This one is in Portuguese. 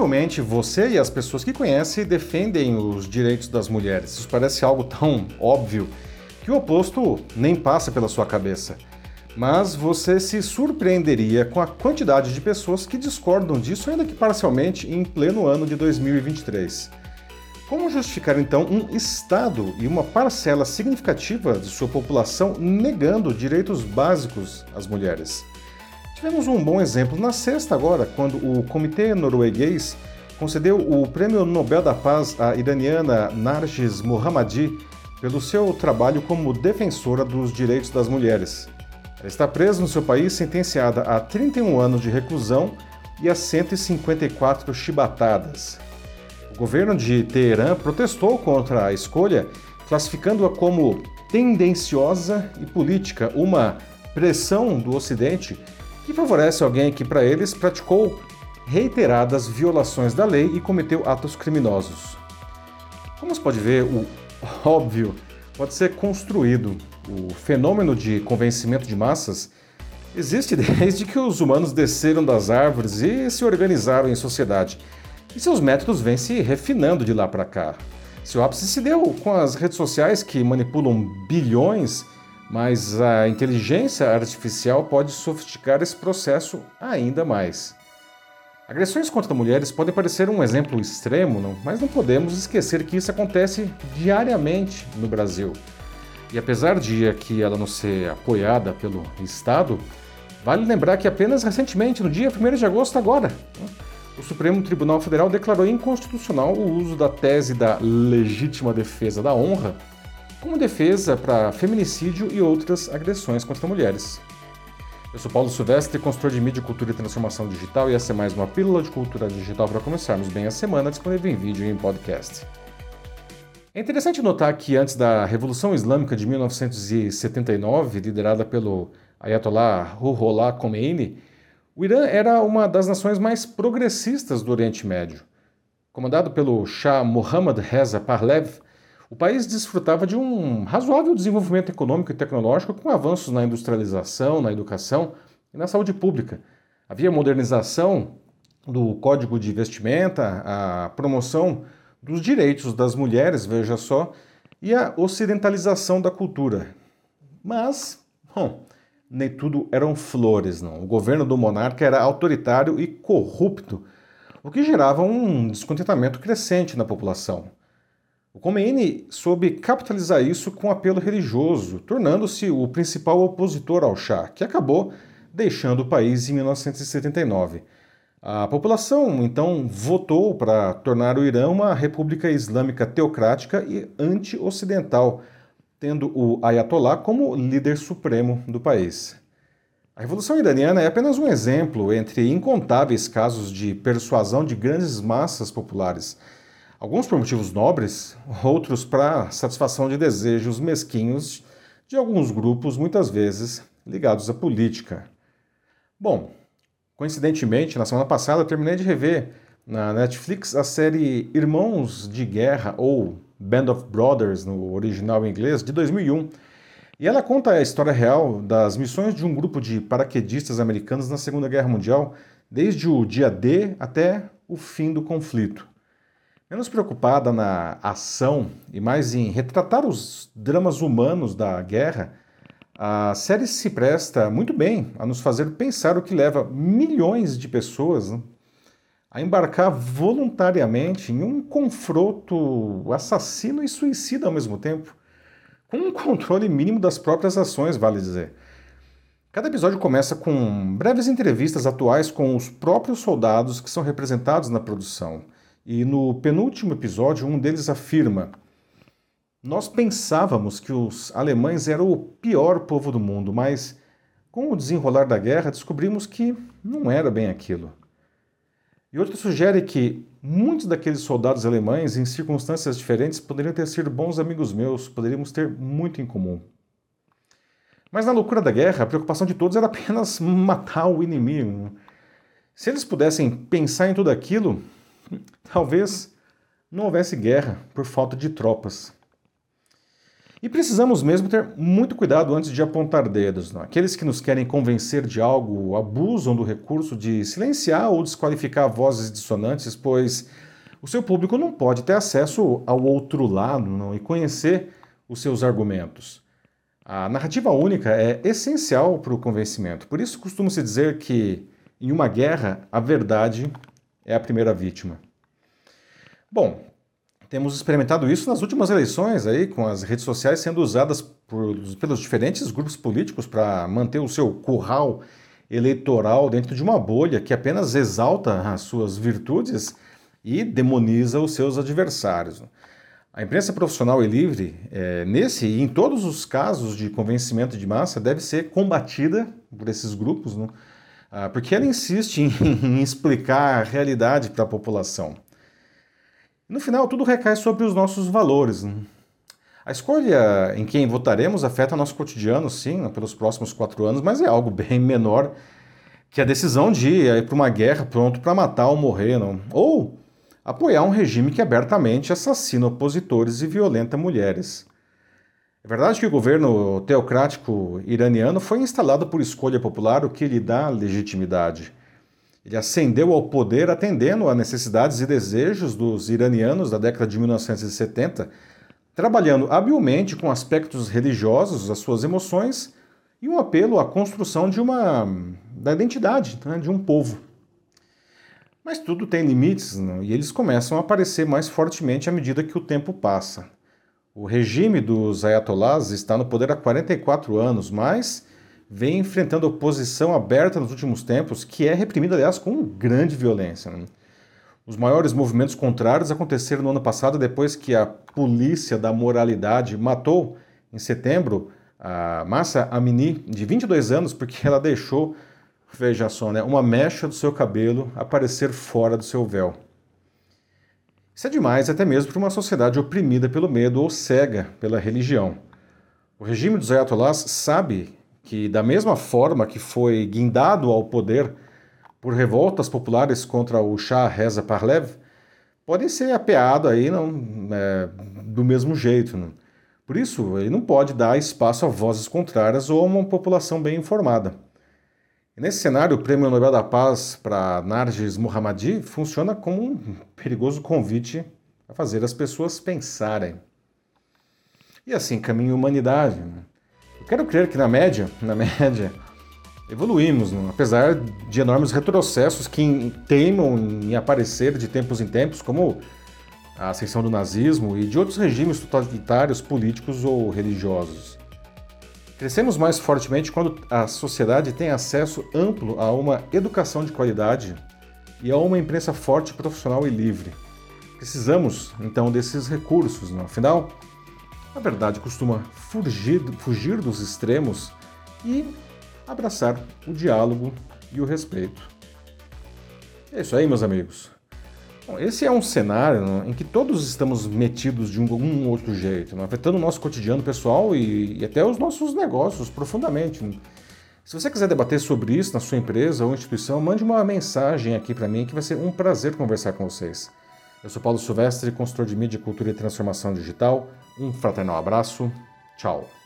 Provavelmente você e as pessoas que conhecem defendem os direitos das mulheres. Isso parece algo tão óbvio que o oposto nem passa pela sua cabeça. Mas você se surpreenderia com a quantidade de pessoas que discordam disso, ainda que parcialmente, em pleno ano de 2023. Como justificar então um Estado e uma parcela significativa de sua população negando direitos básicos às mulheres? Tivemos um bom exemplo na sexta agora, quando o Comitê Norueguês concedeu o Prêmio Nobel da Paz à iraniana Narges Mohammadi pelo seu trabalho como defensora dos direitos das mulheres. Ela está presa no seu país, sentenciada a 31 anos de reclusão e a 154 chibatadas. O governo de Teherã protestou contra a escolha, classificando-a como tendenciosa e política, uma pressão do Ocidente que favorece alguém que, para eles, praticou reiteradas violações da lei e cometeu atos criminosos. Como se pode ver, o óbvio pode ser construído. O fenômeno de convencimento de massas existe desde que os humanos desceram das árvores e se organizaram em sociedade. E seus métodos vêm se refinando de lá para cá. Seu ápice se deu com as redes sociais que manipulam bilhões mas a inteligência artificial pode sofisticar esse processo ainda mais. Agressões contra mulheres podem parecer um exemplo extremo, não? mas não podemos esquecer que isso acontece diariamente no Brasil. E apesar de aqui ela não ser apoiada pelo Estado, vale lembrar que apenas recentemente, no dia 1 de agosto agora, o Supremo Tribunal Federal declarou inconstitucional o uso da tese da legítima defesa da honra como defesa para feminicídio e outras agressões contra mulheres. Eu sou Paulo Silvestre, consultor de mídia, cultura e transformação digital, e essa é mais uma pílula de cultura digital para começarmos bem a semana, disponível em vídeo e em podcast. É interessante notar que antes da Revolução Islâmica de 1979, liderada pelo Ayatollah Ruhollah Khomeini, o Irã era uma das nações mais progressistas do Oriente Médio. Comandado pelo Shah Mohammad Reza Pahlavi, o país desfrutava de um razoável desenvolvimento econômico e tecnológico com avanços na industrialização, na educação e na saúde pública. Havia modernização do código de vestimenta, a promoção dos direitos das mulheres, veja só, e a ocidentalização da cultura. Mas, bom, nem tudo eram flores, não. O governo do monarca era autoritário e corrupto, o que gerava um descontentamento crescente na população. O Khomeini soube capitalizar isso com apelo religioso, tornando-se o principal opositor ao Shah, que acabou deixando o país em 1979. A população então votou para tornar o Irã uma república islâmica teocrática e anti-ocidental, tendo o Ayatollah como líder supremo do país. A Revolução Iraniana é apenas um exemplo entre incontáveis casos de persuasão de grandes massas populares Alguns por motivos nobres, outros para satisfação de desejos mesquinhos de alguns grupos, muitas vezes ligados à política. Bom, coincidentemente, na semana passada eu terminei de rever na Netflix a série Irmãos de Guerra, ou Band of Brothers no original em inglês, de 2001. E ela conta a história real das missões de um grupo de paraquedistas americanos na Segunda Guerra Mundial, desde o dia D até o fim do conflito. Menos preocupada na ação e mais em retratar os dramas humanos da guerra, a série se presta muito bem a nos fazer pensar o que leva milhões de pessoas né, a embarcar voluntariamente em um confronto assassino e suicida ao mesmo tempo, com um controle mínimo das próprias ações, vale dizer. Cada episódio começa com breves entrevistas atuais com os próprios soldados que são representados na produção e no penúltimo episódio, um deles afirma: Nós pensávamos que os alemães eram o pior povo do mundo, mas com o desenrolar da guerra descobrimos que não era bem aquilo. E outro sugere que muitos daqueles soldados alemães, em circunstâncias diferentes, poderiam ter sido bons amigos meus, poderíamos ter muito em comum. Mas na loucura da guerra, a preocupação de todos era apenas matar o inimigo. Se eles pudessem pensar em tudo aquilo, Talvez não houvesse guerra por falta de tropas. E precisamos mesmo ter muito cuidado antes de apontar dedos. Não? Aqueles que nos querem convencer de algo abusam do recurso de silenciar ou desqualificar vozes dissonantes, pois o seu público não pode ter acesso ao outro lado não? e conhecer os seus argumentos. A narrativa única é essencial para o convencimento. Por isso costuma-se dizer que em uma guerra a verdade é a primeira vítima. Bom, temos experimentado isso nas últimas eleições aí, com as redes sociais sendo usadas por, pelos diferentes grupos políticos para manter o seu curral eleitoral dentro de uma bolha que apenas exalta as suas virtudes e demoniza os seus adversários. A imprensa profissional e livre, é, nesse e em todos os casos de convencimento de massa, deve ser combatida por esses grupos, né? Ah, porque ela insiste em, explicar a realidade para a população. No final, tudo recai sobre os nossos valores. Né? A escolha em quem votaremos afeta nosso cotidiano, sim, pelos próximos quatro anos, mas é algo bem menor que a decisão de ir para uma guerra pronto para matar ou morrer, não? ou apoiar um regime que abertamente assassina opositores e violenta mulheres. É verdade que o governo teocrático iraniano foi instalado por escolha popular, o que lhe dá legitimidade. Ele ascendeu ao poder atendendo a necessidades e desejos dos iranianos da década de 1970, trabalhando habilmente com aspectos religiosos, as suas emoções e um apelo à construção de uma da identidade né, de um povo. Mas tudo tem limites né, e eles começam a aparecer mais fortemente à medida que o tempo passa. O regime dos ayatollahs está no poder há 44 anos, mas vem enfrentando oposição aberta nos últimos tempos, que é reprimida, aliás, com grande violência. Né? Os maiores movimentos contrários aconteceram no ano passado, depois que a polícia da moralidade matou, em setembro, a Massa Amini, de 22 anos, porque ela deixou, veja só, né, uma mecha do seu cabelo aparecer fora do seu véu. Isso é demais até mesmo para uma sociedade oprimida pelo medo ou cega pela religião. O regime dos ayatollahs sabe que, da mesma forma que foi guindado ao poder por revoltas populares contra o Shah Reza Parlev, pode ser apeado aí não, é, do mesmo jeito. Não? Por isso, ele não pode dar espaço a vozes contrárias ou a uma população bem informada. Nesse cenário, o Prêmio Nobel da Paz para Narges Mohammadi funciona como um perigoso convite a fazer as pessoas pensarem. E assim caminha a humanidade. Né? Quero crer que na média, na média, evoluímos, não? apesar de enormes retrocessos que teimam em aparecer de tempos em tempos, como a ascensão do nazismo e de outros regimes totalitários políticos ou religiosos. Crescemos mais fortemente quando a sociedade tem acesso amplo a uma educação de qualidade e a uma imprensa forte, profissional e livre. Precisamos, então, desses recursos, não? afinal, a verdade costuma fugir, fugir dos extremos e abraçar o diálogo e o respeito. É isso aí, meus amigos. Esse é um cenário né, em que todos estamos metidos de um, algum outro jeito, né, afetando o nosso cotidiano pessoal e, e até os nossos negócios profundamente. Se você quiser debater sobre isso na sua empresa ou instituição, mande uma mensagem aqui para mim que vai ser um prazer conversar com vocês. Eu sou Paulo Silvestre, consultor de mídia, cultura e transformação digital. Um fraternal abraço. Tchau.